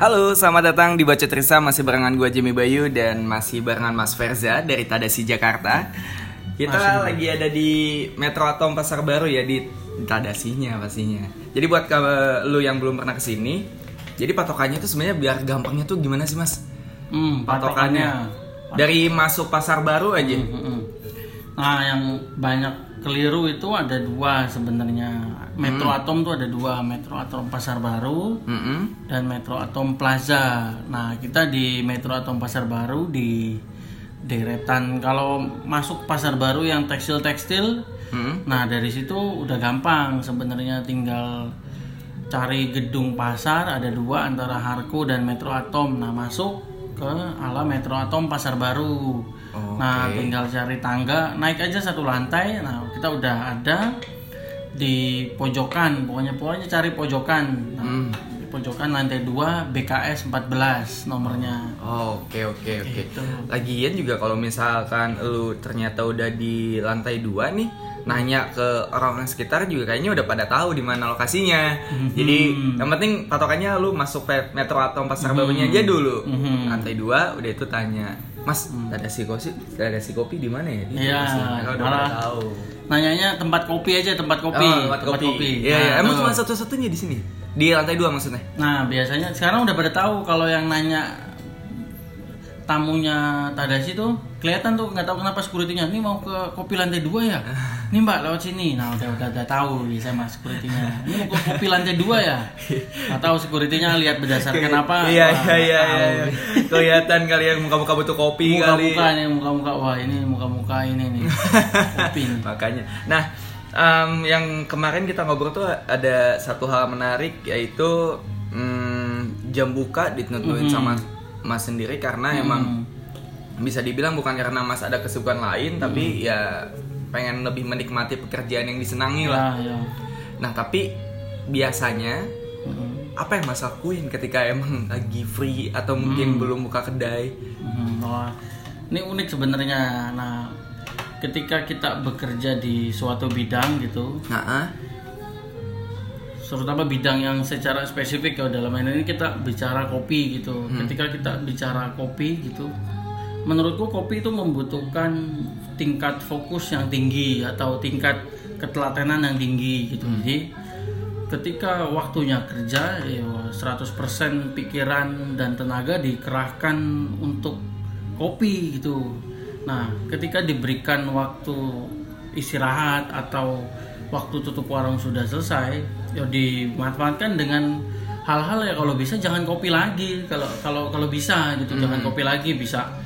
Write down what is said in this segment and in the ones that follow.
Halo, selamat datang di Baca Trisa Masih barengan gue Jimmy Bayu Dan masih barengan Mas Verza Dari Tadasi Jakarta Kita Masih. lagi ada di Metro Atom Pasar Baru ya Di Tadasinya pastinya Jadi buat lu yang belum pernah ke sini Jadi patokannya tuh sebenarnya biar gampangnya tuh gimana sih mas? Hmm, Patokannya Dari masuk Pasar Baru aja Hmm, hmm. Nah, yang banyak keliru itu ada dua sebenarnya. Metro Atom tuh ada dua, Metro Atom Pasar Baru Mm-mm. dan Metro Atom Plaza. Nah, kita di Metro Atom Pasar Baru di deretan kalau masuk pasar baru yang tekstil-tekstil, Mm-mm. nah dari situ udah gampang sebenarnya tinggal cari gedung pasar ada dua antara Harko dan Metro Atom. Nah, masuk ke ala Metro Atom Pasar Baru. Oke. Nah, tinggal cari tangga, naik aja satu lantai. Nah, kita udah ada di pojokan. Pokoknya pokoknya cari pojokan. Nah, Hmm. di pojokan lantai 2 BKS 14 nomornya. Oh, Oke oke oke. Gitu. Lagian juga kalau misalkan lu ternyata udah di lantai dua nih, nanya ke orang-orang sekitar juga kayaknya udah pada tahu di mana lokasinya. Jadi yang penting patokannya lu masuk pe- Metro Atom Pasar Barunya aja dulu. Mhm. Lantai dua udah itu tanya, Mas, ada si kopi, ada si kopi di mana ya? Di Iya, sini. Mereka udah malah tahu. Nanyanya tempat kopi aja, tempat kopi. Oh, tempat kopi. Iya, iya. Nah, Emang tuh. cuma satu-satunya di sini. Di lantai dua maksudnya. Nah, biasanya sekarang udah pada tahu kalau yang nanya tamunya Tadashi tuh kelihatan tuh nggak tahu kenapa securitynya. Ini mau ke kopi lantai dua ya? Ini mbak lewat sini. Nah udah udah, udah tahu biasa mas securitynya. Ini mau ke kopi lantai dua ya? Nggak tahu securitynya lihat berdasarkan apa. Iya iya iya. tahu. iya. Kelihatan kalian muka-muka butuh kopi kali. muka-muka nih muka-muka. Wah ini muka-muka ini nih. Kopi nih. Makanya. Nah, em, yang kemarin kita ngobrol tuh ada satu hal menarik yaitu mm, jam buka ditentuin sama Mas sendiri karena emang bisa dibilang bukan karena Mas ada kesibukan lain tapi ya pengen lebih menikmati pekerjaan yang disenangi lah. ya, ya. Nah, tapi biasanya Mm-mm. apa yang Mas lakuin ketika emang lagi free atau mungkin belum buka kedai? Hmm, wah. ini unik sebenarnya. Nah, ketika kita bekerja di suatu bidang gitu, Nah, ah. terutama bidang yang secara spesifik ya dalam ini kita bicara kopi gitu. Ketika kita bicara kopi gitu, menurutku kopi itu membutuhkan tingkat fokus yang tinggi atau tingkat ketelatenan yang tinggi gitu. Jadi ketika waktunya kerja ya 100% pikiran dan tenaga dikerahkan untuk kopi gitu. Nah, ketika diberikan waktu istirahat atau waktu tutup warung sudah selesai, ya dimanfaatkan dengan hal-hal ya kalau bisa jangan kopi lagi. Kalau kalau kalau bisa gitu, jangan kopi lagi bisa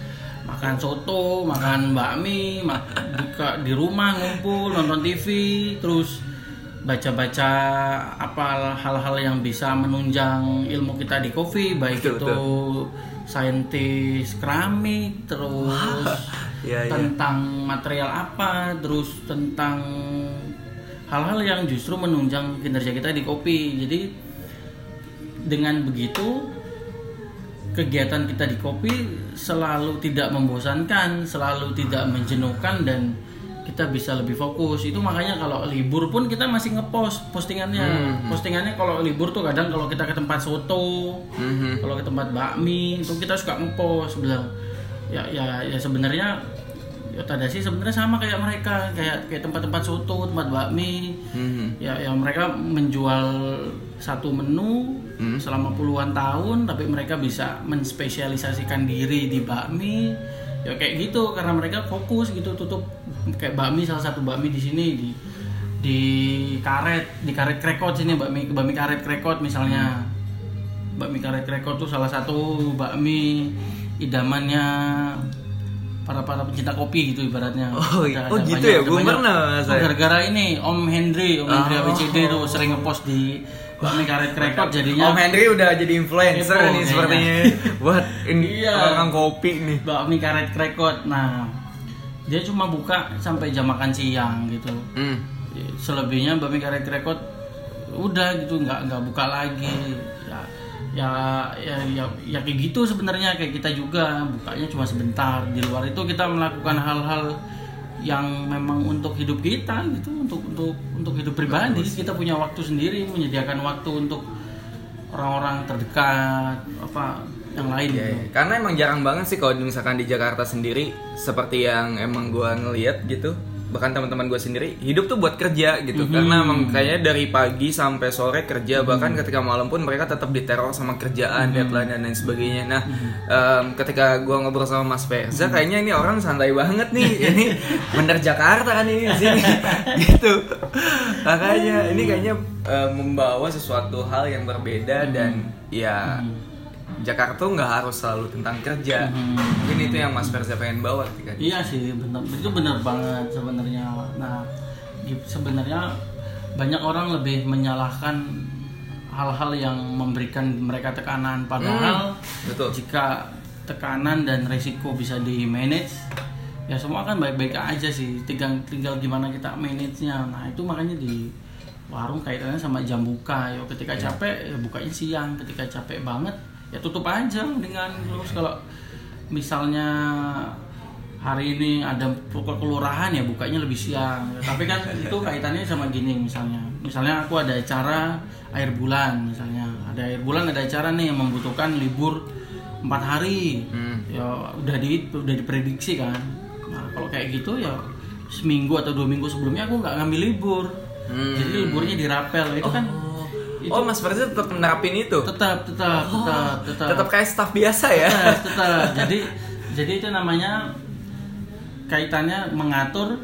makan soto, makan bakmi, buka di rumah ngumpul nonton TV, terus baca-baca apa hal-hal yang bisa menunjang ilmu kita di kopi, baik Betul, itu saintis keramik, terus iya. tentang material apa, terus tentang hal-hal yang justru menunjang kinerja kita di kopi. Jadi dengan begitu kegiatan kita di kopi selalu tidak membosankan, selalu tidak menjenuhkan dan kita bisa lebih fokus. Itu makanya kalau libur pun kita masih ngepost postingannya. Postingannya kalau libur tuh kadang kalau kita ke tempat soto, Mhm. kalau ke tempat bakmi itu kita suka ngepost bilang ya ya ya sebenarnya ya Tadashi sebenarnya sama kayak mereka kayak kayak tempat-tempat soto, tempat bakmi. Mhm. Ya ya mereka menjual satu menu selama puluhan tahun tapi mereka bisa menspesialisasikan diri di bakmi. Ya kayak gitu karena mereka fokus gitu tutup kayak bakmi salah satu bakmi di sini di di karet di karet krekot sini bakmi bakmi karet krekot misalnya bakmi karet krekot tuh salah satu bakmi idamannya para para pencinta kopi gitu ibaratnya. Oh, Ada- oh ada gitu banyak- ya? Belum banyak. pernah, saya. Gara-gara ini Om Hendry, Om Hendry Oh. ABCD tuh sering ngepost di bakmi karet krekot jadinya Om Henry udah jadi influencer Kepo nih sepertinya buat ini Iya. orang kopi nih. bakmi karet krekot. Nah, dia cuma buka sampai jam makan siang gitu. Hmm. selebihnya bakmi karet krekot udah gitu nggak nggak buka lagi ya ya ya ya, ya kayak gitu sebenarnya kayak kita juga bukanya cuma sebentar di luar itu kita melakukan hal-hal yang memang untuk hidup kita gitu untuk untuk untuk hidup pribadi kita punya waktu sendiri menyediakan waktu untuk orang-orang terdekat apa yang lain Iya, gitu. iya. Karena emang jarang banget sih kalau misalkan di Jakarta sendiri seperti yang emang gua ngeliat gitu. Bahkan teman-teman gue sendiri hidup tuh buat kerja gitu. Karena emang kayaknya dari pagi sampai sore kerja bahkan ketika malam pun mereka tetap diteror sama kerjaan, deadline dan lain sebagainya. Nah, em, ketika gua ngobrol sama Mas Ferza kayaknya ini orang santai banget nih. ini bener Jakarta kan ini di sini. gitu. Makanya ini kayaknya em, membawa sesuatu hal yang berbeda dan ya Jakarta tuh nggak harus selalu tentang kerja. Mungkin itu yang Mas Ferza pengen bawa ketika Iya sih, benar. Itu benar banget sebenarnya. Nah, sebenarnya banyak orang lebih menyalahkan hal-hal yang memberikan mereka tekanan padahal betul. jika tekanan dan resiko bisa di manage ya semua kan baik-baik aja sih tinggal tinggal gimana kita manage-nya nah itu makanya di warung kaitannya sama jam buka ya ketika capek ya bukanya siang ketika capek banget ya tutup aja dengan terus kalau misalnya hari ini ada ke kelurahan ya bukanya lebih siang. Tapi kan itu kaitannya sama gini misalnya. Misalnya aku ada acara air bulan misalnya. Ada air bulan ada acara nih yang membutuhkan libur empat hari. Hmm. ya udah di udah diprediksi kan. Nah kalau kayak gitu ya seminggu atau dua minggu sebelumnya aku nggak ngambil libur. Hmm. jadi liburnya dirapel. Itu kan Oh, Mas Ferza tetap menerapin itu. tetap tetap tetap tetap Tetap kayak staff biasa ya. tetap, tetap. jadi jadi itu namanya kaitannya mengatur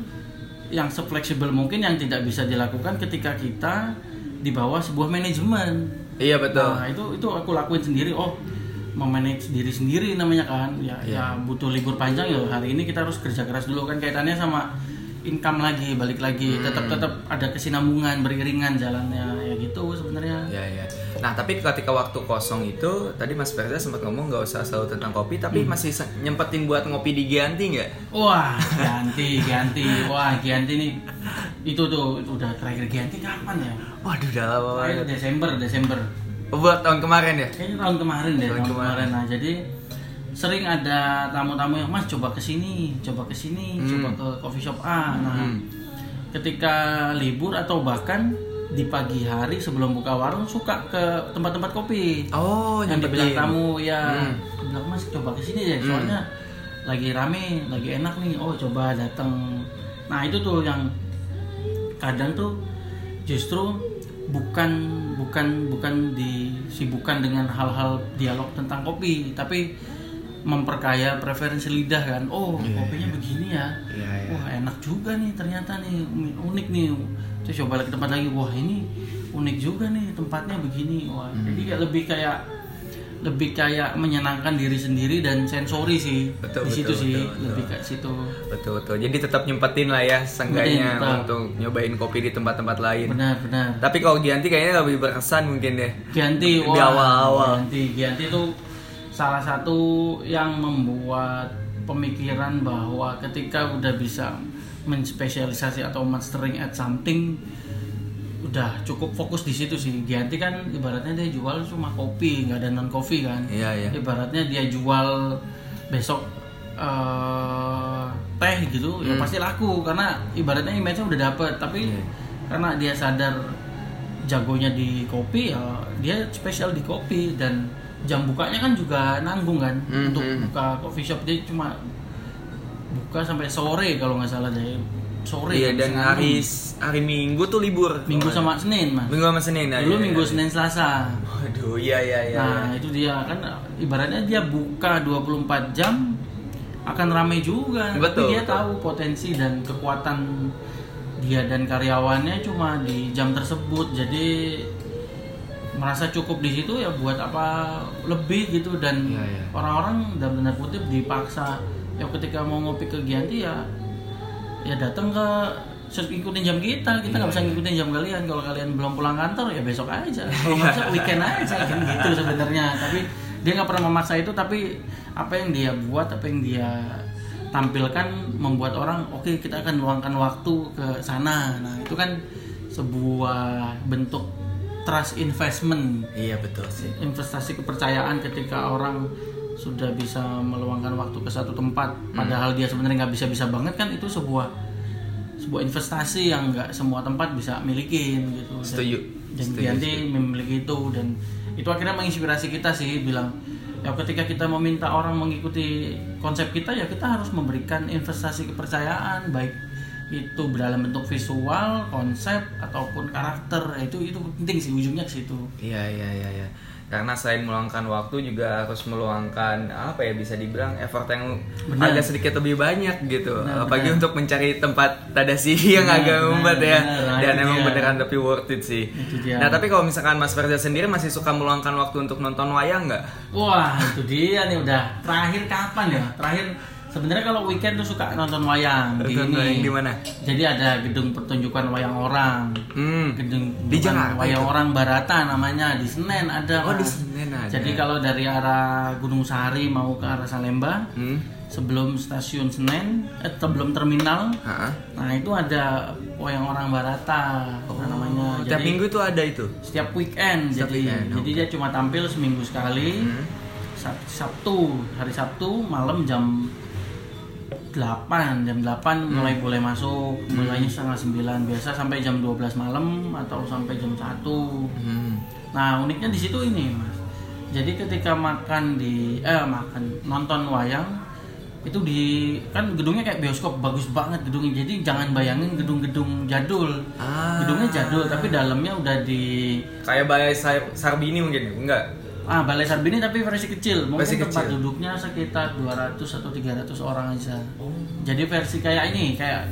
yang sefleksibel mungkin yang tidak bisa dilakukan ketika kita di bawah sebuah manajemen Iya betul. Nah, itu itu aku lakuin sendiri. Oh, memanage diri sendiri namanya kan. Ya ya butuh libur panjang ya hari ini kita harus kerja keras dulu kan kaitannya sama income lagi, balik lagi. Tetap tetap ada kesinambungan beriringan jalannya gitu sebenarnya. Ya ya. Nah tapi ketika waktu kosong itu tadi Mas Ferza sempat ngomong nggak usah selalu tentang kopi, tapi masih se- nyempetin buat ngopi di Gianti nggak? Wah, ganti, ganti. Wah, ganti nih. Itu tuh udah terakhir ganti kapan ya? Waduh udah lama banget. Desember, Desember. Oh, buat tahun kemarin ya? Kayaknya tahun kemarin deh, Tahun tahun, kemarin. kemarin. Nah, jadi sering ada tamu-tamu yang Mas coba ke sini, coba ke sini, Hmm. coba ke coffee shop A. Nah, Hmm. ketika libur atau bahkan di pagi hari sebelum buka warung suka ke tempat-tempat kopi. Oh yang dibilang tamu ya, Hmm. bilang Mas coba ke sini deh, soalnya lagi rame, lagi enak nih. Oh, coba datang. Nah, itu tuh yang kadang tuh justru bukan bukan bukan disibukkan dengan hal-hal dialog tentang kopi tapi memperkaya preferensi lidah kan oh kopinya begini ya Iya, iya. wah enak juga nih ternyata nih unik nih terus coba lagi tempat lagi wah ini unik juga nih tempatnya begini wah jadi kayak lebih kayak lebih kayak menyenangkan diri sendiri dan sensori sih Betul, di situ betul, sih betul, betul. lebih kayak situ Betul betul. Jadi tetap nyempetin lah ya tetap. untuk nyobain kopi di tempat-tempat lain. benar benar Tapi kalau Gianti kayaknya lebih berkesan mungkin deh. Gianti Di awal-awal. Gianti Gianti itu salah satu yang membuat pemikiran bahwa ketika udah bisa menspesialisasi atau mastering at something udah cukup fokus di situ sih Gianti kan ibaratnya dia jual cuma kopi nggak ada non kopi kan Iya iya. ibaratnya dia jual besok eh, teh gitu ya Hmm. pasti laku karena ibaratnya image-nya udah dapet tapi Iya. karena dia sadar jagonya di kopi ya dia spesial di kopi dan jam bukanya kan juga nanggung kan Hmm, untuk hmm. buka coffee shop dia cuma buka sampai sore kalau nggak salah deh sore Iya dan hari hari Minggu tuh libur. minggu sama senin mas Minggu sama Senin. nah, dulu iya, minggu iya. senin selasa Waduh, iya iya iya. Nah, itu dia kan ibaratnya dia buka 24 jam akan ramai juga. Betul, Tapi dia betul. tahu potensi dan kekuatan dia dan karyawannya cuma di jam tersebut. Jadi merasa cukup di situ ya buat apa lebih gitu dan Iya, iya. orang-orang dalam tanda kutip dipaksa ya ketika mau ngopi ke Gianti ya ya datang ke ikutin jam kita. Kita nggak bisa ngikutin jam kalian. Kalau kalian belum pulang kantor ya besok aja. Kalau nggak bisa weekend aja. Kan gitu sebenarnya. Tapi dia nggak pernah memaksa itu. Tapi apa yang dia buat apa yang dia tampilkan membuat orang oke kita akan luangkan waktu ke sana. Nah itu kan sebuah bentuk trust investment. Iya betul sih. investasi kepercayaan ketika orang sudah bisa meluangkan waktu ke satu tempat padahal dia sebenarnya nggak bisa-bisa banget kan itu sebuah sebuah investasi yang nggak semua tempat bisa milikin gitu Dan- Setuju. dan Setuju, memiliki itu dan itu akhirnya menginspirasi kita sih bilang ya ketika kita meminta orang mengikuti konsep kita ya kita harus memberikan investasi kepercayaan baik itu dalam bentuk visual, konsep ataupun karakter Ya, itu itu penting sih ujungnya ke situ. Iya iya iya iya. Karena selain meluangkan waktu juga harus meluangkan apa ya bisa dibilang effort yang Benar. agak sedikit lebih banyak gitu. Benar, Apalagi benar. untuk mencari tempat tadasi yang Benar, agak membuat ya. benar. Nah, Dan emang dia. beneran tapi worth it sih. Nah tapi kalau misalkan Mas Ferza sendiri masih suka meluangkan waktu untuk nonton wayang nggak? Wah, itu dia nih udah. Terakhir kapan ya? Terakhir sebenarnya kalau weekend tuh suka nonton wayang di Nonton wayang di mana? Jadi ada gedung pertunjukan wayang orang. Hmm. Gedung Di Jakarta wayang itu? orang Barata namanya di Senen ada. Oh, di. Senen ada. Jadi kalau dari arah Gunung Sahari mau ke arah Salemba, Hmm. sebelum stasiun Senen, eh, sebelum terminal, Ha-ha. nah itu ada wayang orang Barata nah, namanya. Oh, tiap minggu tuh ada itu. setiap weekend Setiap jadi weekend, jadi dia cuma tampil seminggu sekali Hmm. Sab- Sabtu hari Sabtu malam jam 8 jam 8 mulai Hmm. boleh masuk mulainya setengah 9 biasa sampai jam 12 malam atau sampai jam 1 Hmm. nah uniknya di situ ini mas jadi ketika makan di eh makan nonton wayang itu di kan gedungnya kayak bioskop bagus banget gedungnya jadi jangan bayangin gedung-gedung jadul Ah. gedungnya jadul tapi dalamnya udah di Kayak balai Sar- Sarbini mungkin enggak? Ah, Balai Sarbini tapi versi kecil. Mungkin Versi tempat kecil. duduknya sekitar 200 atau 300 orang aja. Jadi versi kayak ini, kayak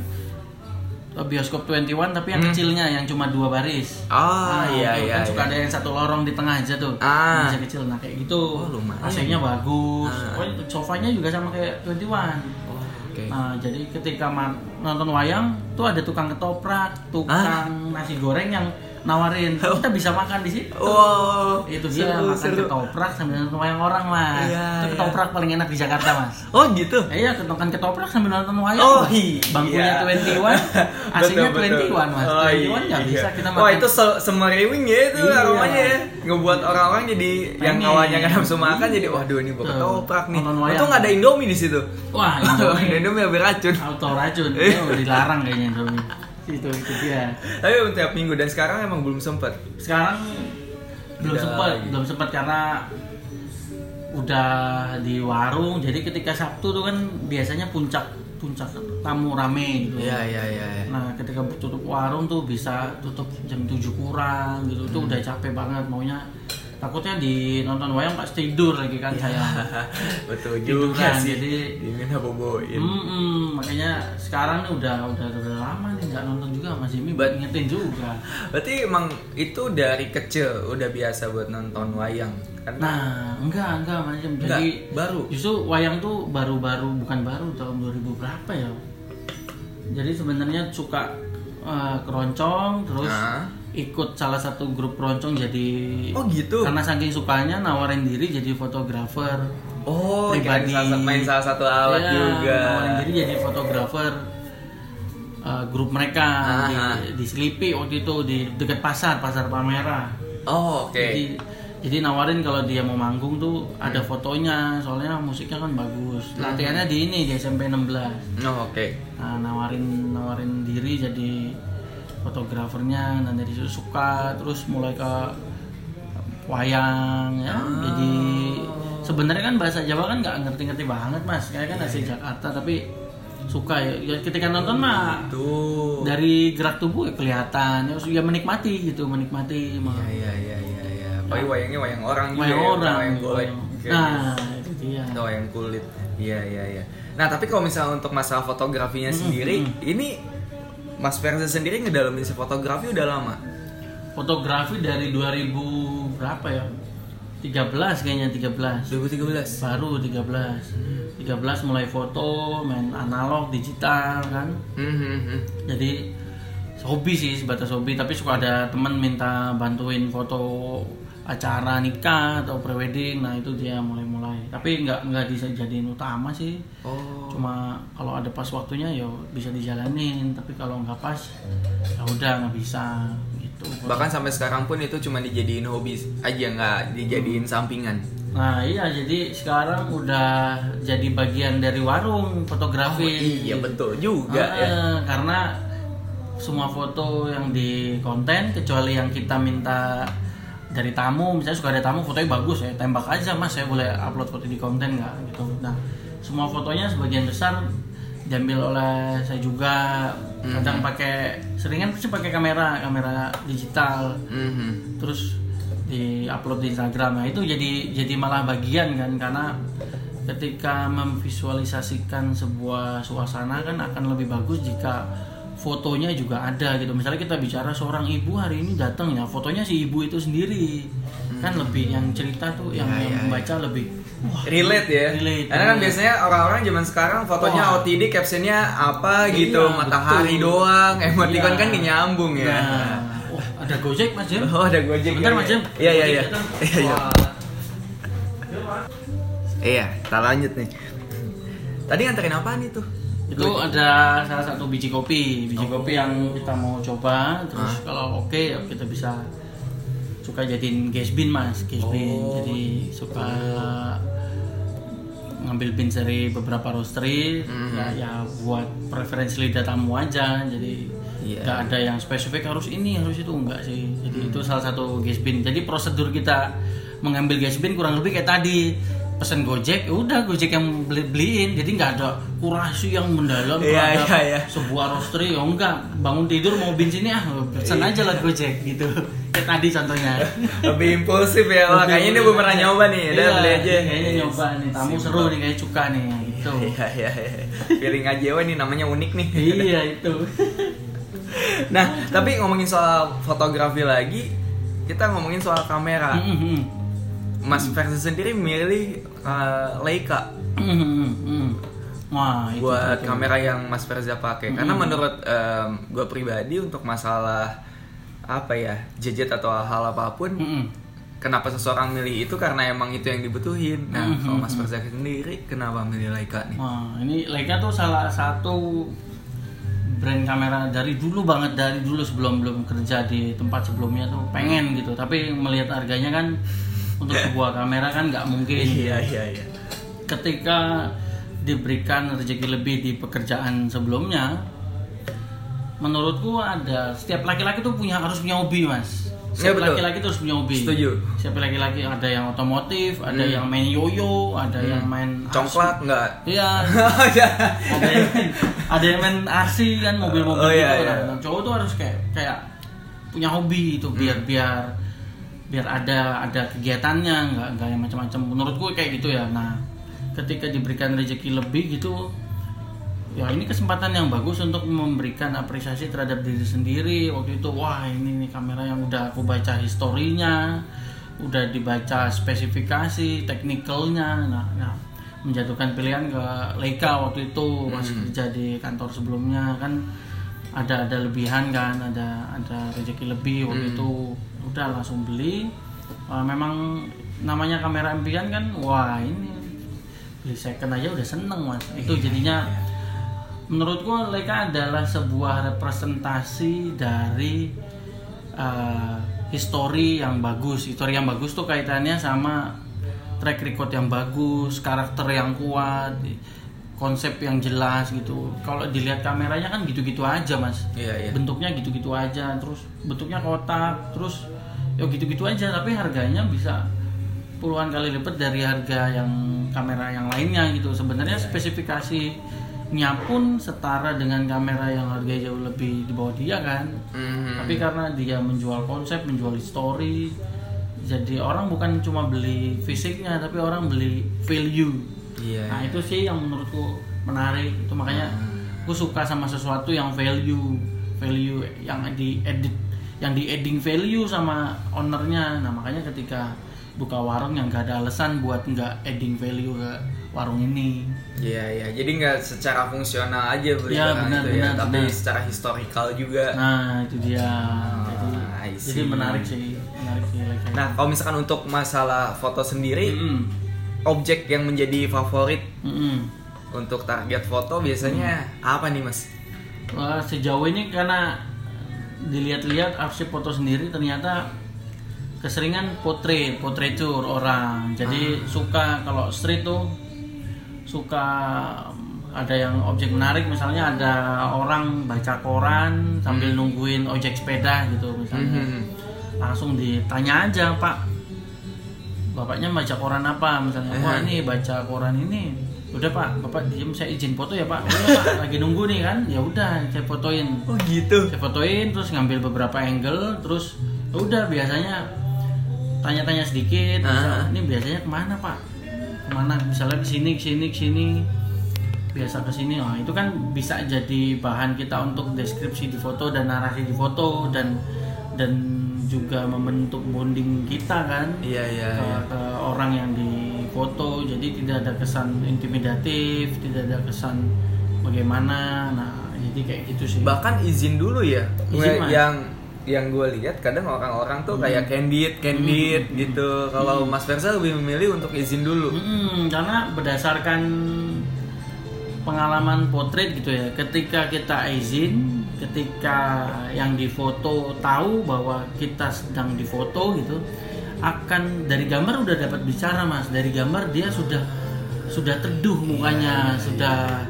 bioskop 21 tapi yang kecilnya yang cuma dua baris. Hmm. Ah, iya, iya, Kan suka iya. ada yang satu lorong di tengah aja tuh. Ah. Yang kecil. Nah, kayak gitu. Oh, lumayan. AC-nya bagus. Ah. Pokoknya sofanya juga sama kayak 21. Oh, oke. Nah, jadi ketika nonton wayang tuh ada tukang ketoprak, tukang nasi goreng yang nawarin kita bisa makan di situ. Wow. Itu dia seru, makan seru. ketoprak sambil nonton wayang orang mas. Iya, itu iya. ketoprak paling enak di Jakarta mas. Oh gitu. Eh, iya, makan ketoprak sambil nonton wayang. Oh iya. Bangkunya 21, AC-nya Betul, betul. 21 mas. Oh, 21 nggak iya. bisa kita makan. Wah itu se- semeriwing ya itu Iya. aromanya ya. Ngebuat orang-orang jadi yang Pengen. awalnya nggak nafsu makan jadi waduh ini buat Tuh, ketoprak nih. Untung nggak ada Indomie di situ. Wah, Indomie Indomie lebih racun. auto racun. Iya. Itu dilarang kayaknya Indomie. Itu itu dia. Tapi untuk tiap minggu dan sekarang emang belum sempet. Sekarang belum sempat, lagi. belum sempat karena udah di warung. Jadi ketika Sabtu tuh kan biasanya puncak puncak tamu rame gitu. Iya iya iya. iya. Nah, ketika tutup warung tuh bisa tutup jam 7 kurang gitu. Tuh Hmm. udah capek banget maunya. Takutnya di nonton wayang pas tidur lagi kan saya. Betul juga Tiduran, sih. jadi- Ingin boboin. Hmm, makanya sekarang nih udah udah udah lama nih nggak nonton juga Mas Jimmy buat ingetin juga. Berarti emang itu dari kecil udah biasa buat nonton wayang. Karena Nah, enggak enggak Mas Jim. Enggak, Jadi baru. Justru wayang tuh baru-baru bukan baru tahun 2000 berapa ya? Jadi sebenarnya suka eh, keroncong terus Nah. Ikut salah satu grup keroncong jadi Oh gitu. karena saking sukanya nawarin diri jadi fotografer Oh, pribadi salah- main salah satu alat Iya, juga. nawarin diri jadi fotografer eh, grup mereka di, Aha. di Selipi waktu itu di dekat pasar pasar Palmerah Oh, oke. jadi jadi nawarin kalau dia mau manggung tuh ada fotonya soalnya musiknya kan bagus Hmm. latihannya di ini di SMP 16 Oh, oke. nah, nawarin nawarin diri jadi fotografernya dan dari situ suka terus mulai ke wayang ya Ah. jadi sebenarnya kan bahasa Jawa kan nggak ngerti-ngerti banget mas kayak kan Iya, asli Jakarta tapi suka ya, ya ketika nonton mah Tuh. dari gerak tubuh ya kelihatan ya, ya menikmati gitu menikmati mah Iya, iya, iya, iya, iya. Apalagi wayangnya wayang orang juga. wayang ya, orang Wayang kulit. nah itu dia gitu. wayang kulit. Iya, iya, iya. Nah, tapi kalau misalnya untuk masalah fotografinya sendiri, ini Mas Ferza sendiri ngedalamin si fotografi udah lama. fotografi dari 2000 berapa ya 13 kayaknya 13 2013. baru 13 13 mulai foto main analog digital kan Hmm, hmm, hmm. jadi hobi sih sebatas hobi tapi suka ada teman minta bantuin foto acara nikah atau prewedding nah itu dia mulai-mulai tapi nggak nggak bisa jadiin utama sih Oh. cuma kalau ada pas waktunya ya bisa dijalanin tapi kalau nggak pas ya udah nggak bisa gitu Bahkan sampai sekarang pun itu cuma dijadiin hobi aja nggak dijadiin sampingan. nah iya jadi sekarang udah jadi bagian dari warung fotografi iya betul juga Ah, ya. karena semua foto yang di konten kecuali yang kita minta dari tamu misalnya suka ada tamu fotonya bagus ya tembak aja mas saya boleh upload foto di konten nggak gitu. Nah semua fotonya sebagian besar diambil oleh saya juga. Kadang pakai seringan sih pakai kamera kamera digital. Mhm. terus di upload di Instagram. Nah itu jadi jadi malah bagian kan karena ketika memvisualisasikan sebuah suasana kan akan lebih bagus jika fotonya juga ada gitu. Misalnya kita bicara seorang ibu hari ini datang ya fotonya si ibu itu sendiri. Kan lebih yang cerita tuh yang, Ya, yang ya, membaca lebih wah relate ya. Relate, karena kan relate. biasanya orang-orang zaman sekarang fotonya Wah. OTD captionnya apa Iya, gitu matahari betul. doang emoticon Iya. kan gak nyambung ya. Nah, wah ada gojek mas Jem oh ada gojek. Bentar ya, mas Jem iya iya iya. Iya iya. Iya kita lanjut nih. Tadi nganterin apaan itu itu ada salah satu biji kopi biji Oh. kopi yang kita mau coba terus Ah. kalau oke ya kita bisa suka jadiin gas bin mas gas bin Oh, jadi suka ngambil bin dari beberapa roastery Mhm. ya ya buat preferensi lidah tamu aja jadi Iya. nggak ada yang spesifik harus ini harus itu enggak sih jadi Hmm. itu salah satu gas bin jadi prosedur kita mengambil gas bin kurang lebih kayak tadi pesen gojek ya udah gojek yang beli beliin. Jadi nggak ada kurasi yang mendalam Iya, terhadap iya, iya. sebuah roastery. Ya enggak bangun tidur mau bin sini ah pesen Iya. aja lah gojek gitu. Kayak tadi contohnya. Lebih impulsif ya Wah, kayaknya ini belum pernah nyoba nih. Udah Iya, beli aja. kayaknya nyoba nih. Tamu seru nih kayak cuka nih gitu. iya iya iya. Feeling aja wah nih namanya unik nih. Iya itu. Nah tapi ngomongin soal fotografi lagi kita ngomongin soal kamera. Mhm. Mas Versi sendiri milih uh, Leica Mhm, mhm. wah itu buat itu. kamera yang Mas Verza pakai karena menurut gue pribadi untuk masalah apa ya gadget atau hal apa pun Mhm. kenapa seseorang milih itu karena emang itu yang dibutuhin nah Mhm, kalau Mas Verza sendiri kenapa milih Leica nih Wah, ini Leica tuh salah satu brand kamera dari dulu banget dari dulu sebelum belum kerja di tempat sebelumnya tuh pengen gitu. Tapi melihat harganya kan untuk sebuah kamera kan nggak mungkin. iya iya iya Ketika diberikan rezeki lebih di pekerjaan sebelumnya, menurutku ada setiap laki-laki tuh punya harus punya hobi mas. Iya, Setiap laki-laki tuh harus punya hobi. Setuju. Setiap laki-laki ada yang otomotif, ada yang main yoyo, ada yang main congklak nggak Iya, Iya. ada yang main, ada yang main RC kan mobil-mobil Oh, iya, gitu iya. kan. Nah, cowok tuh harus kayak kayak punya hobi itu biar biar biar ada ada kegiatannya nggak nggak yang macam-macam. Menurutku kayak gitu ya. Nah ketika diberikan rezeki lebih gitu ya ini kesempatan yang bagus untuk memberikan apresiasi terhadap diri sendiri. Waktu itu wah ini nih kamera yang udah aku baca historinya udah dibaca spesifikasi teknikalnya nah, nah menjatuhkan pilihan ke Leica waktu itu masih kerja di kantor sebelumnya. Kan ada ada lebihan kan ada ada rezeki lebih waktu itu udah langsung beli. Wah, memang namanya kamera impian kan wah ini beli second aja udah seneng mas. Itu jadinya menurutku Leica adalah sebuah representasi dari uh, histori yang bagus. Histori yang bagus tuh kaitannya sama track record yang bagus karakter yang kuat konsep yang jelas gitu. Kalau dilihat kameranya kan gitu-gitu aja mas. Iya iya. Bentuknya gitu-gitu aja terus bentuknya kotak terus ya gitu-gitu aja tapi harganya bisa puluhan kali lipat dari harga yang kamera yang lainnya gitu. Sebenarnya spesifikasinya pun setara dengan kamera yang harganya jauh lebih di bawah dia kan. Mhm. tapi karena dia menjual konsep menjual story jadi orang bukan cuma beli fisiknya tapi orang beli value iya. Nah itu sih yang menurutku menarik. Itu makanya aku suka sama sesuatu yang value value yang di edit yang di adding value sama ownernya. Nah makanya ketika buka warung yang gak ada alasan buat nggak adding value ke warung ini. Iya iya, jadi nggak secara fungsional aja beli Iya, barang benar, itu ya, benar, tapi benar. secara historical juga. nah itu dia. Jadi, Ah, jadi see. menarik sih menarik sih. Like Nah, kalau misalkan untuk masalah foto sendiri, Mm-mm. Objek yang menjadi favorit Mm-mm. untuk target foto biasanya apa nih mas? Wah, sejauh ini karena dilihat-lihat arsip foto sendiri ternyata keseringan potret, portraiture orang. Jadi suka kalau street tuh suka mm, ada yang objek menarik misalnya ada orang baca koran sambil nungguin ojek sepeda gitu misalnya. Mhm. langsung ditanya aja pak bapaknya baca koran apa? Misalnya wah ini baca koran ini. Udah pak. Bapak diem saya izin foto ya pak. Udah pak lagi nunggu nih kan? Ya udah saya fotoin. Oh gitu. saya fotoin terus ngambil beberapa angle terus ya udah biasanya tanya-tanya sedikit Ah. ini biasanya ke mana pak? Ke mana? Misalnya ke sini ke sini ke sini. Biasa ke sini. Oh itu kan bisa jadi bahan kita untuk deskripsi di foto dan narasi di foto dan dan juga membentuk bonding kita kan Iya iya. ke, iya. ke orang yang difoto jadi tidak ada kesan intimidatif tidak ada kesan bagaimana nah jadi kayak gitu sih Bahkan izin dulu ya. Izin, Mas. yang yang gue lihat kadang orang-orang tuh kayak candid, candid gitu. Kalau Mas Versa lebih memilih untuk izin dulu. Mm-mm, karena berdasarkan pengalaman potret gitu ya, ketika kita izin, ketika yang difoto tahu bahwa kita sedang difoto gitu, akan dari gambar udah dapat bicara mas, dari gambar dia sudah sudah teduh mukanya, sudah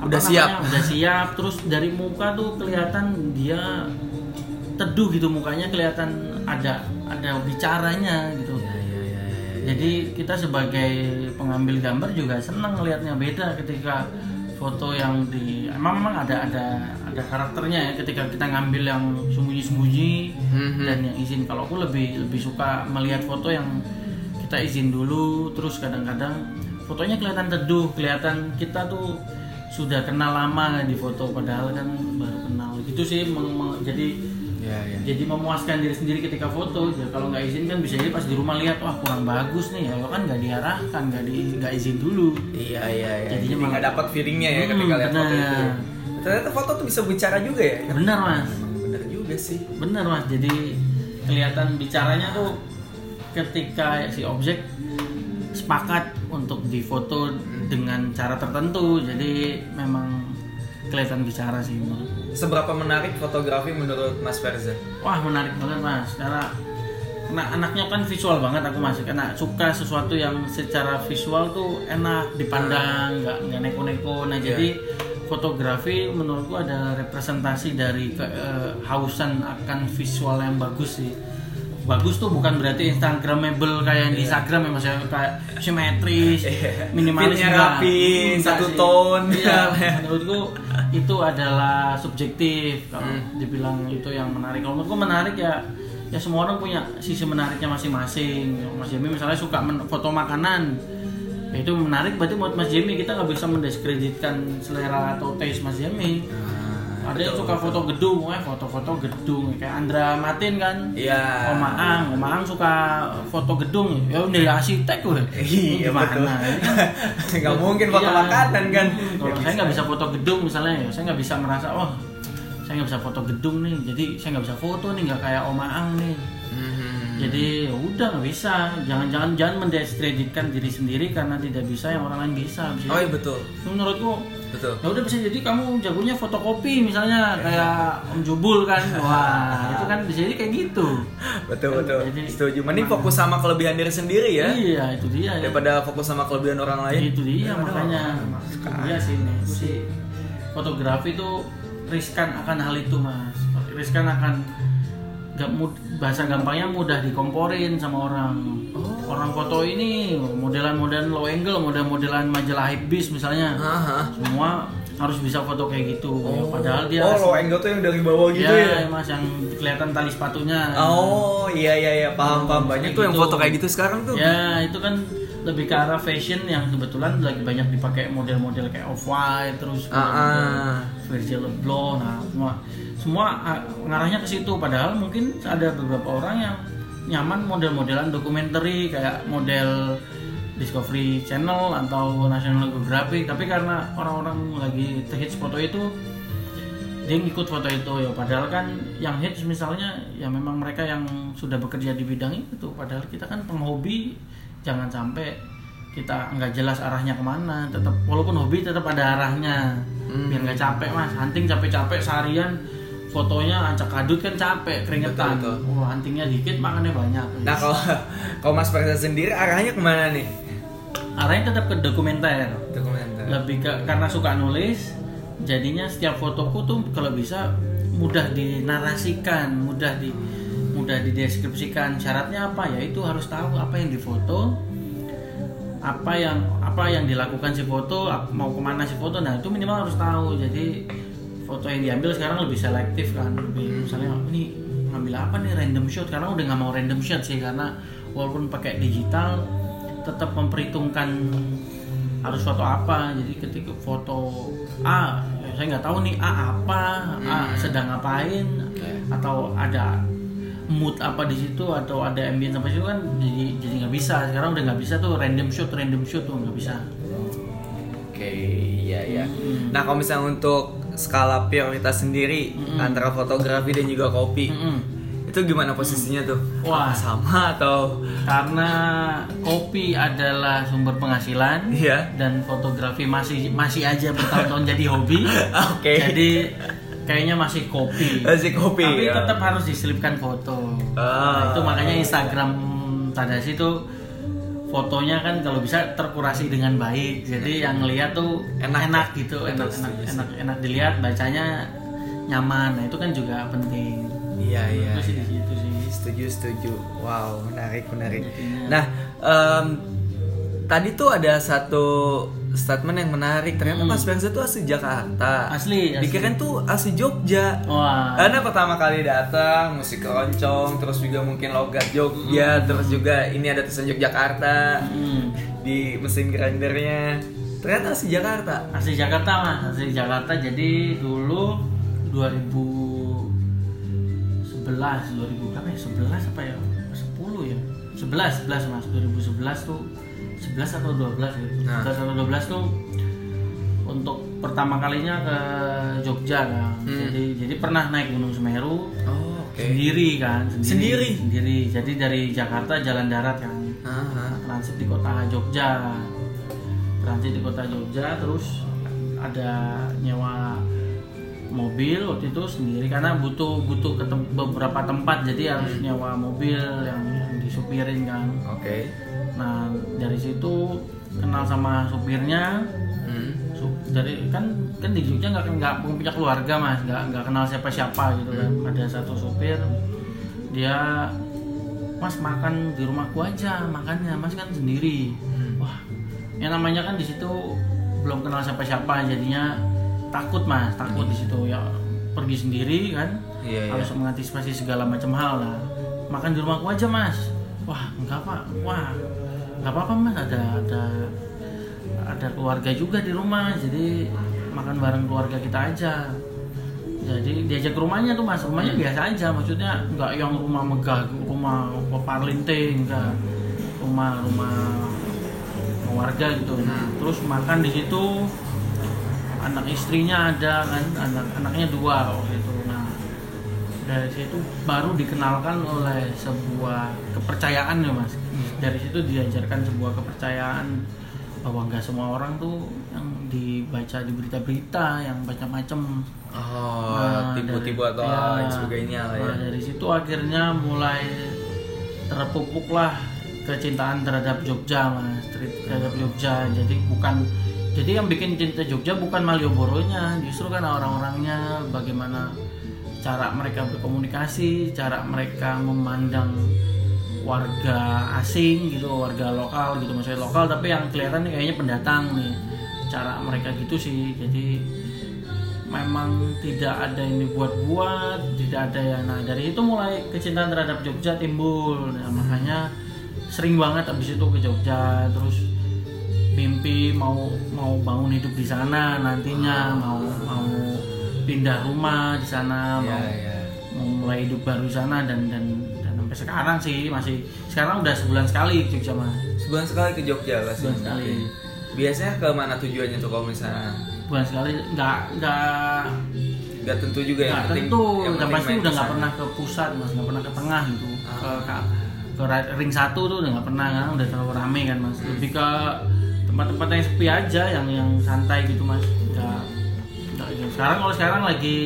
apa Udah siap. namanya, udah siap, terus dari muka tuh kelihatan dia teduh gitu mukanya kelihatan ada ada bicaranya gitu. Iya iya iya. iya. Jadi kita sebagai pengambil gambar juga senang ngelihatnya beda ketika foto yang di emang memang ada ada ada karakternya ya ketika kita ngambil yang sembunyi-sembunyi Mhm. dan yang izin kalau aku lebih lebih suka melihat foto yang kita izin dulu terus kadang-kadang fotonya kelihatan teduh kelihatan kita tuh sudah kenal lama di foto padahal kan baru kenal gitu sih meng- meng- jadi Iya iya. jadi memuaskan diri sendiri ketika foto ya kalau nggak izin kan bisa jadi pas di rumah lihat wah kurang bagus nih ya kan nggak diarahkan nggak di nggak izin dulu Iya iya iya. Jadinya Jadi nggak dapat feelingnya ya Hmm, ketika lihat foto benar. itu. Ternyata foto tuh bisa bicara juga ya. benar mas Emang bener juga sih. benar mas jadi kelihatan bicaranya tuh ketika si objek sepakat untuk difoto dengan cara tertentu jadi memang kelihatan bicara sih Seberapa menarik fotografi menurut Mas Verza? Wah menarik banget mas. Karena karena anaknya kan visual banget aku masih karena suka sesuatu yang secara visual tuh enak dipandang nggak nggak neko-neko. Nah Iya. jadi fotografi menurutku ada representasi dari kehausan akan visual yang bagus sih. Bagus tuh bukan berarti instagramable kayak yang di Instagram ya mas ya. Kayak simetris minimalis Fitnya enggak. rapi, satu tone. iya menurutku itu adalah subjektif. Kalau Hmm. dibilang itu yang menarik. Kalau menurutku menarik ya ya semua orang punya sisi menariknya masing-masing. Mas Jimmy misalnya suka men- foto makanan. Ya itu menarik berarti buat Mas Jimmy kita nggak bisa mendiskreditkan selera atau taste Mas Jimmy ada yang suka foto gedung, eh foto-foto gedung kayak Andra Matin kan. Iya. Om Aang, Om Aang suka foto gedung, ya udah arsitek gue. Iya betul. Gimana? Nggak mungkin foto Iya. makanan kan. Kalau saya nggak bisa foto gedung misalnya, ya saya nggak bisa merasa, oh saya nggak bisa foto gedung nih, jadi saya nggak bisa foto nih, nggak kayak Om Aang nih. Mhm. Jadi ya udah nggak bisa, jangan-jangan jangan mendiskreditkan diri sendiri karena tidak bisa yang orang lain bisa. Oh iya betul. Menurutku Betul. ya udah bisa jadi kamu jagonya fotokopi misalnya kayak Om Jubul kan wah itu kan bisa jadi kayak gitu Betul betul. Jadi- Setuju. Mending fokus sama kelebihan diri sendiri ya. iya itu dia ya Daripada fokus sama kelebihan orang lain. itu dia Daripada makanya itu dia sih nih si fotografi itu riskan akan hal itu mas riskan akan gak mud- bahasa gampangnya mudah dikomporin sama orang orang foto ini modelan-modelan low angle model-modelan majalah hypebeast misalnya Hah? semua harus bisa foto kayak gitu Ya, padahal dia Oh, low angle tuh yang dari bawah gitu ya, ya. mas yang kelihatan tali sepatunya Oh, iya iya iya, paham paham. Banyak tuh yang gitu. foto kayak gitu sekarang tuh. ya itu kan lebih ke arah fashion yang kebetulan lagi banyak dipakai model-model kayak off white terus Ah, ah. Virgil Abloh nah semua semua ah, ngarahnya ke situ. Padahal mungkin ada beberapa orang yang nyaman model-modelan dokumenter kayak model Discovery Channel atau National Geographic. Tapi karena orang-orang lagi hits foto itu dia ngikut foto itu. Ya padahal kan yang hits misalnya ya memang mereka yang sudah bekerja di bidang itu. Padahal kita kan penghobi jangan sampai kita nggak jelas arahnya ke mana tetap walaupun hobi tetap ada arahnya. Biar nggak capek mas. Hunting capek-capek seharian fotonya acak kadut kan capek keringetan. Betul, oh huntingnya dikit makannya banyak. Nah, kalau kalau Mas Versa sendiri arahnya ke mana nih? arahnya tetap ke dokumenter. Dokumenter. lebih ke karena suka nulis jadinya setiap fotoku tuh kalau bisa mudah dinarasikan mudah di udah dideskripsikan. Syaratnya apa? Ya itu harus tahu apa yang difoto apa yang apa yang dilakukan si foto mau ke mana si foto. Nah itu minimal harus tahu. Jadi foto yang diambil sekarang lebih selektif kan. Lebih misalnya "Oh, ini ngambil apa nih? Random shot. Karena udah nggak mau random shot sih karena walaupun pakai digital tetap memperhitungkan harus foto apa. Jadi ketika foto A ya saya nggak tahu nih A apa A sedang ngapain atau ada mood apa di situ atau ada ambience apa situ kan jadi jadi nggak bisa sekarang udah nggak bisa tuh random shoot random shoot tuh nggak bisa Oke, iya iya. Nah, kalau misalnya untuk skala prioritas sendiri antara fotografi dan juga kopi, Mm-mm. itu gimana posisinya tuh? Wah. Sama atau karena kopi adalah sumber penghasilan Iya. dan fotografi masih masih aja bertahun-tahun jadi hobi Oke. jadi kayaknya masih kopi Masih kopi, tapi ya. tetap harus diselipkan foto Ah. Nah, itu makanya Instagram Tadashi tuh fotonya kan kalau bisa terkurasi dengan baik jadi yang lihat tuh Enak enak, ya? gitu Betul, enak enak setuju, enak enak dilihat bacanya nyaman nah itu kan juga penting Iya iya. itu sih iya. di situ sih Setuju setuju. Wow menarik menarik. Nah, em, tadi tuh ada satu statement yang menarik. Ternyata Mas Bangsa tuh asli Jakarta. Asli, asli. Dikirain tuh asli Jogja. wah Karena pertama kali datang musik keroncong, terus juga mungkin logat Jogja, terus juga ini ada tulisan Yogyakarta Hmm. di mesin grindernya. Ternyata asli Jakarta. asli Jakarta mas asli Jakarta jadi dulu 2011 2000 berapa ya 11 apa ya 10 ya 11 11 mas 2011 tuh 11 atau 12 gitu Nah. 11 atau 12 tuh untuk pertama kalinya ke Jogja kan Hmm. jadi jadi pernah naik Gunung Semeru Oh, oke. sendiri kan Sendiri? sendiri jadi dari Jakarta jalan darat kan Aha. transit di kota Jogja transit di kota Jogja terus ada nyewa mobil waktu itu sendiri karena butuh butuh ke tem- beberapa tempat jadi harus nyewa mobil yang, yang disupirin kan Oke. Nah dari situ kenal sama supirnya. Hmm. Dari kan kan di Jogja nggak nggak punya keluarga mas. Nggak nggak kenal siapa siapa gitu kan. Ada satu supir dia mas makan di rumahku aja makannya. Mas kan sendiri. Wah yang namanya kan di situ belum kenal siapa siapa jadinya takut mas. Takut di situ. Ya pergi sendiri kan. Iya, iya. harus mengantisipasi segala macam hal lah. Makan di rumahku aja mas. Wah enggak pak. Wah nggak apa-apa mas. Ada ada ada keluarga juga di rumah. Jadi makan bareng keluarga kita aja. Jadi diajak ke rumahnya tuh mas. Rumahnya biasa aja. Maksudnya nggak yang rumah megah rumah parlinting enggak rumah rumah warga gitu. Nah terus makan di situ. Anak istrinya ada kan. Anak anaknya dua dari situ baru dikenalkan oleh sebuah kepercayaan ya mas. Dari situ diajarkan sebuah kepercayaan bahwa nggak semua orang tuh yang dibaca di berita-berita yang macam-macam. Oh, Nah, tipu-tipu atau ya, lain sebagainya lah ya. nah, dari situ akhirnya mulai terpupuklah kecintaan terhadap Jogja mas. Ter- terhadap Jogja. Jadi bukan jadi yang bikin cinta Jogja bukan Malioboro-nya. Justru kan orang-orangnya bagaimana cara mereka berkomunikasi cara mereka memandang warga asing gitu warga lokal gitu maksudnya lokal tapi yang kelihatan nih kayaknya pendatang nih cara mereka gitu sih jadi memang tidak ada yang dibuat-buat, tidak ada yang nah dari itu mulai kecintaan terhadap Jogja timbul. Nah, makanya sering banget abis itu ke Jogja terus mimpi mau mau bangun hidup di sana nantinya mau mau pindah rumah di sana Iya, mau mau mulai hidup baru di sana dan dan dan sampai sekarang sih masih sekarang udah sebulan sekali ke Jogja mah Sebulan sekali ke Jogja lah. Sebulan sekali. Biasanya ke mana tujuannya tuh kalau misalnya bulan sekali nggak nggak nggak tentu juga yang nggak penting tentu yang yang penting pasti udah nggak pernah ke pusat mas nggak pernah ke tengah gitu Ah. ke, ke ke ring satu tuh udah nggak pernah kan udah terlalu rame kan mas lebih ke tempat-tempat yang sepi aja yang yang santai gitu mas nggak. Sekarang kalau sekarang lagi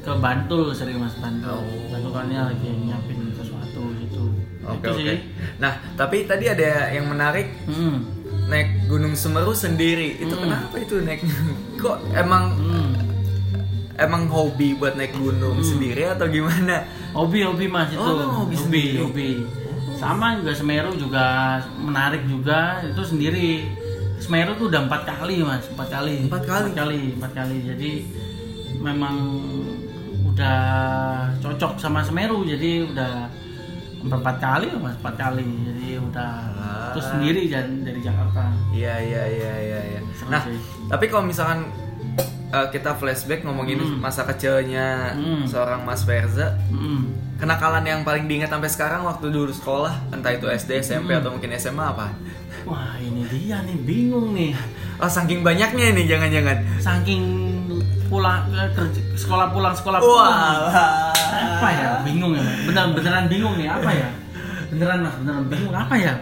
ke Bantul sering mas Bantul Oh. Bantulannya lagi nyiapin sesuatu gitu Oke itu oke. sih Nah tapi tadi ada yang menarik Hmm. naik Gunung Semeru sendiri. Itu Hmm. kenapa itu naik? Kok emang Hmm. emang hobi buat naik gunung sendiri atau gimana? hobi hobi mas itu Oh, hobi sendiri. hobi sama juga Semeru juga menarik juga itu sendiri Semeru tuh udah empat kali mas empat kali Empat kali? empat kali empat kali jadi memang udah cocok sama Semeru jadi udah empat kali mas empat kali jadi udah Ah. terus sendiri dari Jakarta Iya iya iya iya. Seru Nah, sih. tapi kalau misalkan uh, kita flashback ngomongin masa kecilnya Hmm. seorang Mas Verza, Mm. kenakalan yang paling diingat sampai sekarang waktu dulu sekolah, entah itu SD, SMP Hmm. atau mungkin SMA apa? wah ini dia nih bingung nih Oh, saking banyaknya nih jangan-jangan. saking pulang kerja, sekolah pulang sekolah Wah. pulang apa ya bingung ya beneran beneran bingung nih apa ya beneran mas beneran bingung apa ya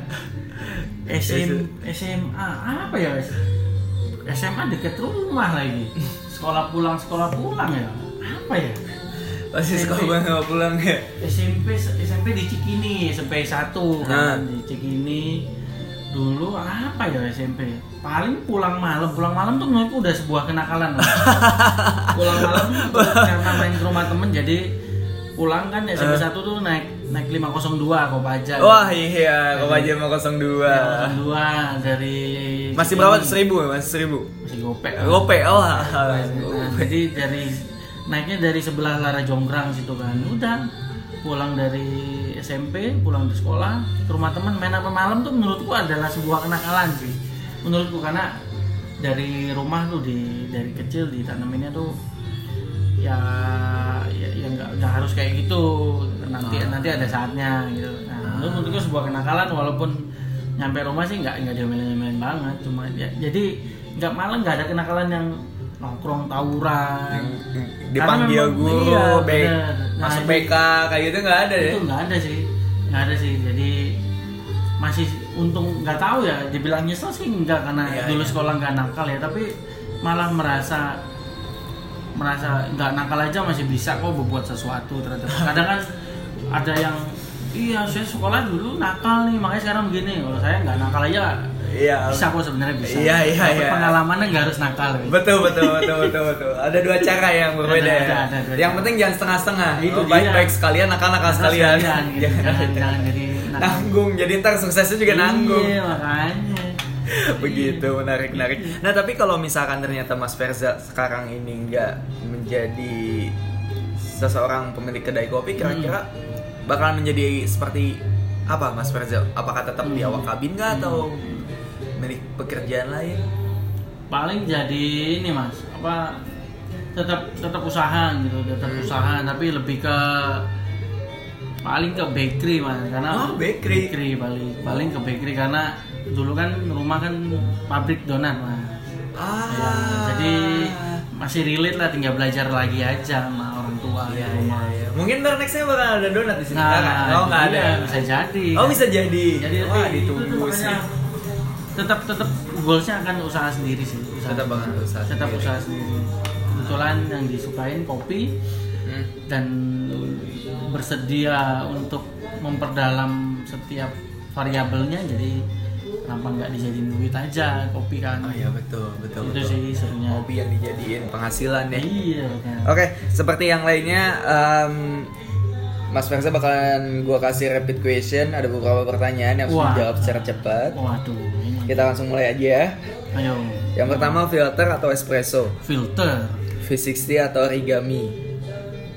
SM, SMA apa ya SMA deket rumah lagi sekolah pulang sekolah pulang ya apa ya Pasti sekolah nggak pulang ya. SMP SMP di Cikini SMP 1 Nah. kan di Cikini dulu apa ya SMP paling pulang malam pulang malam tuh menurutku udah sebuah kenakalan Mas. pulang malam karena main ke rumah temen jadi pulang kan SMP 1 tuh naik naik 502 Kopaja Wah iya, kau aja mau 02. 502 dari Masih Cikini. berapa? Seribu, masih seribu. masih gopek. Gope, oh. Nah, jadi dari naiknya dari sebelah Lara Jonggrang situ kan. Udah pulang dari SMP pulang dari sekolah. Ke rumah teman main apa malam tuh menurutku adalah sebuah kenakalan sih. Menurutku karena dari rumah tuh di dari kecil ditanaminnya tuh ya ya ya nggak nggak harus kayak gitu. Nanti nanti ada saatnya gitu. Nah menurut- menurutku sebuah kenakalan walaupun nyampe rumah sih nggak nggak diomelin-omelin banget cuma ya, jadi nggak malah nggak ada kenakalan yang nongkrong tawuran Dipanggil Karena memang- guru, iya, baik bener. Nah, masuk itu- BK kayak gitu nggak ada ya? itu nggak ada sih nggak ada sih jadi masih untung nggak tahu ya dibilang nyesel sih nggak karena Iya, dulu iya. sekolah nggak nakal ya tapi malah merasa merasa nggak nakal aja masih bisa kok berbuat sesuatu terhadap kadang kan ada yang iya saya sekolah dulu nakal nih makanya sekarang begini kalau saya nggak nakal aja Iya. bisa kok sebenarnya bisa Iya, iya, Tapi iya. pengalamannya nggak harus nakal gitu. Betul betul betul betul betul. Ada dua cara yang berbeda Ada, ya. ada, ada dua yang cara. penting jangan setengah-setengah. Itu Oh, baik-baik dia. sekalian, nakal-nakal Nakal sekalian. sekalian, gitu. Jangan- jangan jadi nakal. nanggung. Jadi ntar suksesnya juga nanggung. Iya makanya. Begitu menarik menarik. Nah tapi kalau misalkan ternyata Mas Verza sekarang ini nggak menjadi seseorang pemilik kedai kopi, kira-kira bakalan menjadi seperti apa Mas Verza? Apakah tetap di awak kabin nggak atau milik pekerjaan lain? paling jadi ini mas apa tetap tetap usaha gitu tetap Hmm. usaha tapi lebih ke paling ke bakery mas karena Oh, bakery. paling paling ke bakery karena dulu kan rumah kan pabrik donat mas Ah, Ya, jadi masih relate lah tinggal belajar lagi aja sama tua Iya, rumah iya, iya. Mungkin ntar nextnya bakal ada donat di sini. nah Nggak kan? oh nggak ada. iya, bisa jadi Oh bisa jadi. jadi Wah ditunggu sih. tetap tetap goalsnya akan usaha sendiri sih usaha Tetap akan usaha tetap sendiri. usaha sendiri kebetulan yang disukain kopi Hmm. dan bersedia untuk memperdalam setiap variabelnya jadi kenapa nggak dijadiin duit aja kopi kan Oh iya betul betul. itu betul. sih serunya Hobi yang dijadiin penghasilan ya. iya kan. Oke, seperti yang lainnya, em, Mas Versa bakalan gua kasih rapid question. Ada beberapa pertanyaan yang harus dijawab secara cepat. waduh ini Kita langsung mulai aja ya. ayo Yang pertama filter atau espresso, filter V60 atau origami,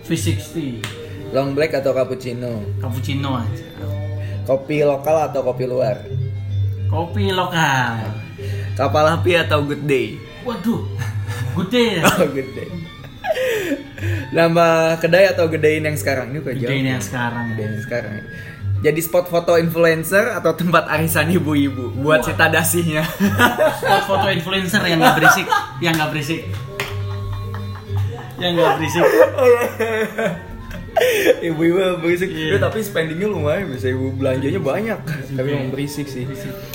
V60 long black atau cappuccino, cappuccino aja kopi lokal atau kopi luar, kopi lokal kapal api atau good day. waduh gede ya Oh good day. Nama kedai atau gedein yang sekarang ini kok gede jauh. ini yang sekarang Gedein yang sekarang. ya. Jadi spot foto influencer atau tempat arisan ibu-ibu buat cita dasinya. spot foto influencer yang nggak berisik yang nggak berisik yang nggak berisik ibu-ibu berisik. Iya. Ya, tapi spendingnya lumayan bisa ibu belanjanya banyak. Tapi Juga. emang berisik sih.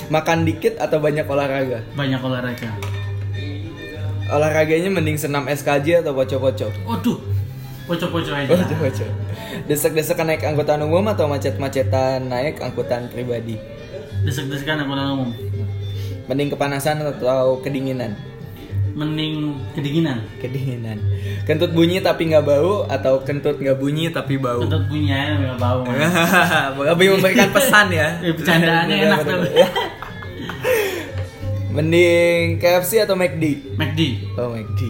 Makan dikit atau banyak olahraga? banyak olahraga Olahraganya mending senam SKJ atau poco-poco? waduh pocok-pocok aja Poco-poco. Desek-desekan naik angkutan umum atau macet-macetan naik angkutan pribadi? desek-desekan angkutan umum Mending kepanasan atau kedinginan? Mending kedinginan. Kedinginan. Kentut bunyi tapi nggak bau atau kentut nggak bunyi tapi bau? Kentut bunyi aja nggak bau. Lebih memberikan pesan ya. Eh, Bercandaannya enak tuh. Mending KFC atau McD? McD. Oh McD.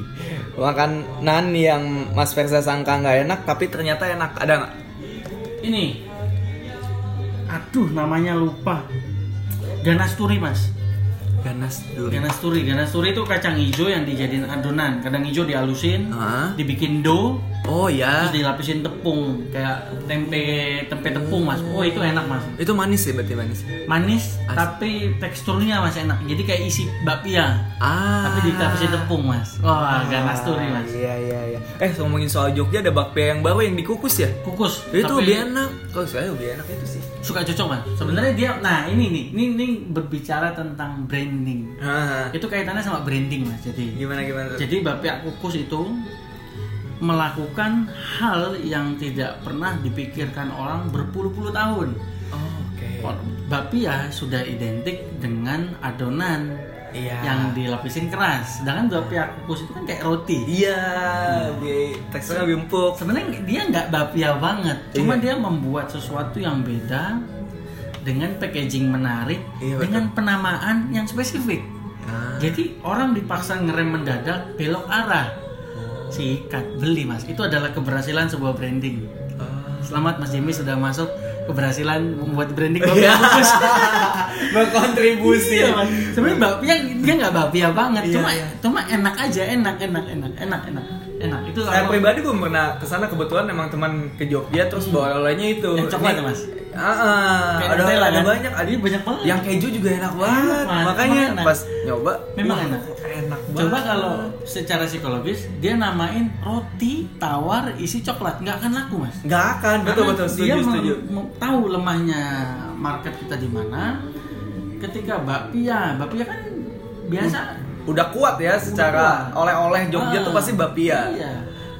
Makan nan yang Mas Versa sangka nggak enak tapi ternyata enak. Ada nggak? Ini. Aduh, namanya lupa. Ganas turi, Mas. Ganas duri. Ganas turi. Ganas turi itu kacang hijau yang dijadiin adonan. Kadang hijau dihalusin, Hah? dibikin dough, Oh ya. terus dilapisin tepung kayak tempe tempe tepung, Mas. Oh, itu enak, Mas. Itu manis ya berarti manis. Manis As- tapi teksturnya Mas enak. Jadi kayak isi bakpia. Ah. Tapi ditapisin tepung, Mas. Wah, ganas turi, Mas. Iya iya iya. Eh ngomongin soal Jogja ada bakpia yang baru yang dikukus ya? Kukus. Itu tapi lebih enak. Kalau saya lebih enak itu sih. Suka cocok, Mas. Sebenarnya dia nah ini nih, ini, ini berbicara tentang branding. Ah, Itu kaitannya sama branding, Mas. Jadi gimana gimana tuh? Jadi bapia kukus itu melakukan hal yang tidak pernah dipikirkan orang berpuluh-puluh tahun. Oh, Oke. Bapia sudah identik dengan adonan Iya. yang dilapisin keras. Sedangkan bapia kukus itu kan kayak roti. Iya, lebih teksturnya lebih empuk. Sebenarnya dia nggak bapia banget, cuma Iya. dia membuat sesuatu yang beda dengan packaging menarik, Iya, betul. dengan penamaan yang spesifik. Ah. Jadi orang dipaksa ngerem mendadak belok arah. Sikat beli mas. Itu adalah keberhasilan sebuah branding. Ah. Selamat Mas Jimmy sudah masuk keberhasilan membuat branding Iya. bapia kukus. Berkontribusi. Iya. Sebenarnya bapia dia nggak bapia banget, Iya, cuma iya. cuma enak aja, enak enak enak enak enak enak. Itu Saya pribadi belum pernah ke sana kebetulan emang teman ke Jogja terus bawa olehnya itu. Yang coklat ya, Mas? Ah. Kayak ada Nutella, ada kan? banyak, ada banyak banget. Yang keju juga enak banget. Mas. Makanya enak. pas nyoba Memang enak. Enak banget. Coba kalau secara psikologis dia namain roti tawar isi coklat nggak akan laku mas. nggak akan betul Karena betul dia setuju mem- setuju. tahu lemahnya market kita di mana. Ketika bakpia, bakpia kan biasa Udah kuat ya secara oleh-oleh Jogja Ah, tuh pasti bapia. Iya.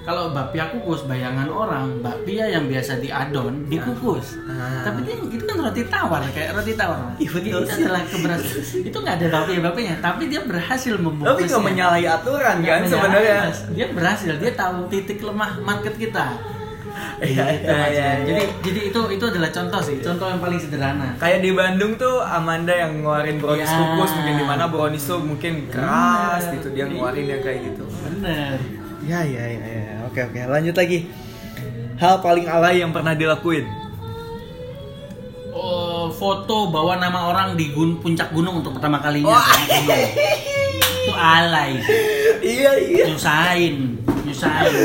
Kalau bakpia kukus, bayangan orang bakpia yang biasa diadon dikukus. Ah. Tapi dia itu kan roti tawar kayak roti tawar. Iya, betul Itu adalah keberhasilan. itu nggak ada bakpia bakpianya, tapi dia berhasil Tapi membungkusnya. nggak menyalahi aturan kan sebenarnya. Dia berhasil, dia tahu titik lemah market kita. Iya, iya, iya, iya. Jadi jadi itu itu adalah contoh sih, contoh yang paling sederhana. Kayak di Bandung tuh Amanda yang ngeluarin brownies Ya. kukus mungkin di mana brownies tuh mungkin keras Bener. gitu dia ngeluarin yang kayak gitu. Bener. Ya ya ya ya. Oke oke lanjut lagi. Hal paling alay yang pernah dilakuin. Oh, foto bawa nama orang di gun puncak gunung untuk pertama kalinya. Gunung. Itu alay. iya iya. Nyusahin, nyusahin.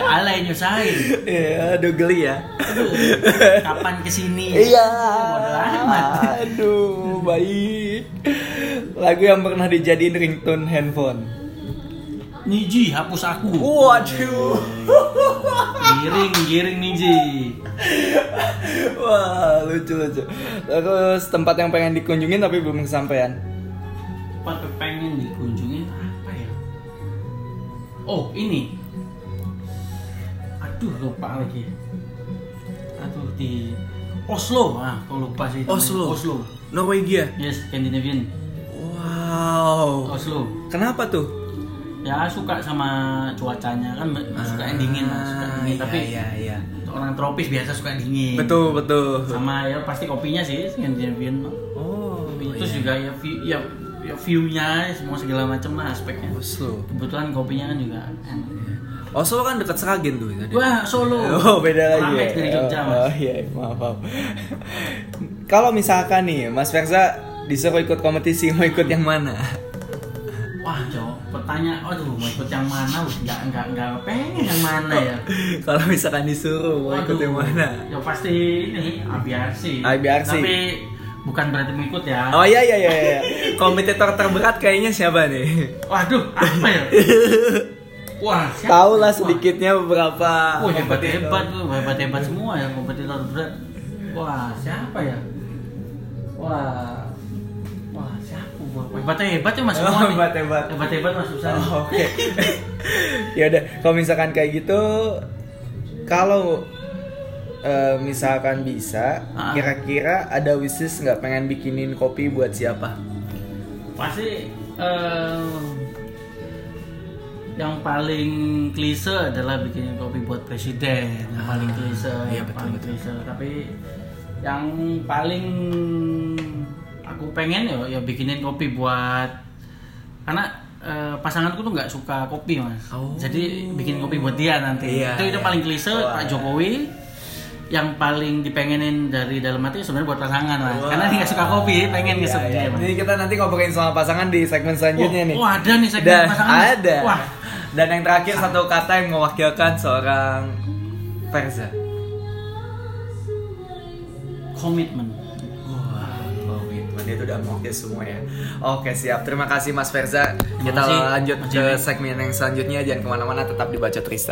Udah alay nyusahin. Iya, aduh geli ya. Aduh, kapan ke sini? Iya. Aduh, baik. Lagu yang pernah dijadiin ringtone handphone. Niji, hapus aku. Waduh. Giring, giring Niji. Wah, lucu lucu. Terus tempat yang pengen dikunjungin tapi belum kesampaian. Tempat pengen dikunjungin apa ya? Oh, ini. Aduh, lupa lagi. Aduh, di Oslo. Ah, kok lupa sih. namanya. Oslo. Oslo. Norwegia. Yes, Scandinavian. Wow. Oslo. Kenapa tuh? Ya suka sama cuacanya kan suka yang dingin lah, suka dingin. iya, Tapi iya, iya. orang tropis biasa suka dingin. Betul, betul. Sama ya pasti kopinya sih Scandinavian. Oh, Terus juga ya view, ya, ya view-nya semua segala macam lah aspeknya. Oslo. Kebetulan kopinya kan juga enak. Oslo kan dekat Seragen tuh tadi. Wah, Solo. Oh, beda lagi. Ya? dari Jogja, oh, Mas. oh, iya, maaf, maaf. Kalau misalkan nih, Mas Versa disuruh ikut kompetisi, mau ikut yang mana? Wah, cowok, pertanyaan, aduh, mau ikut yang mana? Wih, Nggak, nggak, nggak pengen yang mana ya. Kalau misalkan disuruh, mau ikut Waduh, yang mana? Ya pasti ini ABRC. ABRC. Tapi bukan berarti mengikut ya. Oh iya iya iya. iya. Kompetitor terberat kayaknya siapa nih? Waduh, apa ya? Wah? Tahu lah Wah. sedikitnya beberapa. Wah, hebat hebat tuh, hebat hebat semua ya kompetitor berat. Wah, siapa ya? Wah, wah siapa? Wah, hebat hebat ya mas Oh, semua nih. hebat-hebat. Hebat hebat mas Susan. Oh, Oke. ya udah, kalau misalkan kayak gitu, kalau eh, misalkan bisa, Ah. kira-kira ada wishes nggak pengen bikinin kopi buat siapa? Pasti eh, yang paling klise adalah bikin kopi buat presiden yang paling klise iya, yang betul, paling betul. klise tapi yang paling aku pengen ya ya bikinin kopi buat karena eh, pasanganku tuh nggak suka kopi mas Oh. jadi bikin kopi buat dia nanti Iya, itu itu iya. paling klise Wah. Pak Jokowi yang paling dipengenin dari dalam hati sebenarnya buat pasangan lah Wah. karena dia nggak suka kopi pengen Iya, ngesep iya. dia mas Jadi kita nanti ngobrolin sama pasangan di segmen selanjutnya Oh, nih. oh, ada nih segmen Dan pasangan. ada. Wah. Dan yang terakhir satu kata yang mewakilkan seorang Verza. komitmen komitmen itu udah mewakili semua ya. Oke siap, terima kasih Mas Verza. Kita lanjut ke segmen yang selanjutnya. Jangan ke mana-mana, tetap dibaca Trista.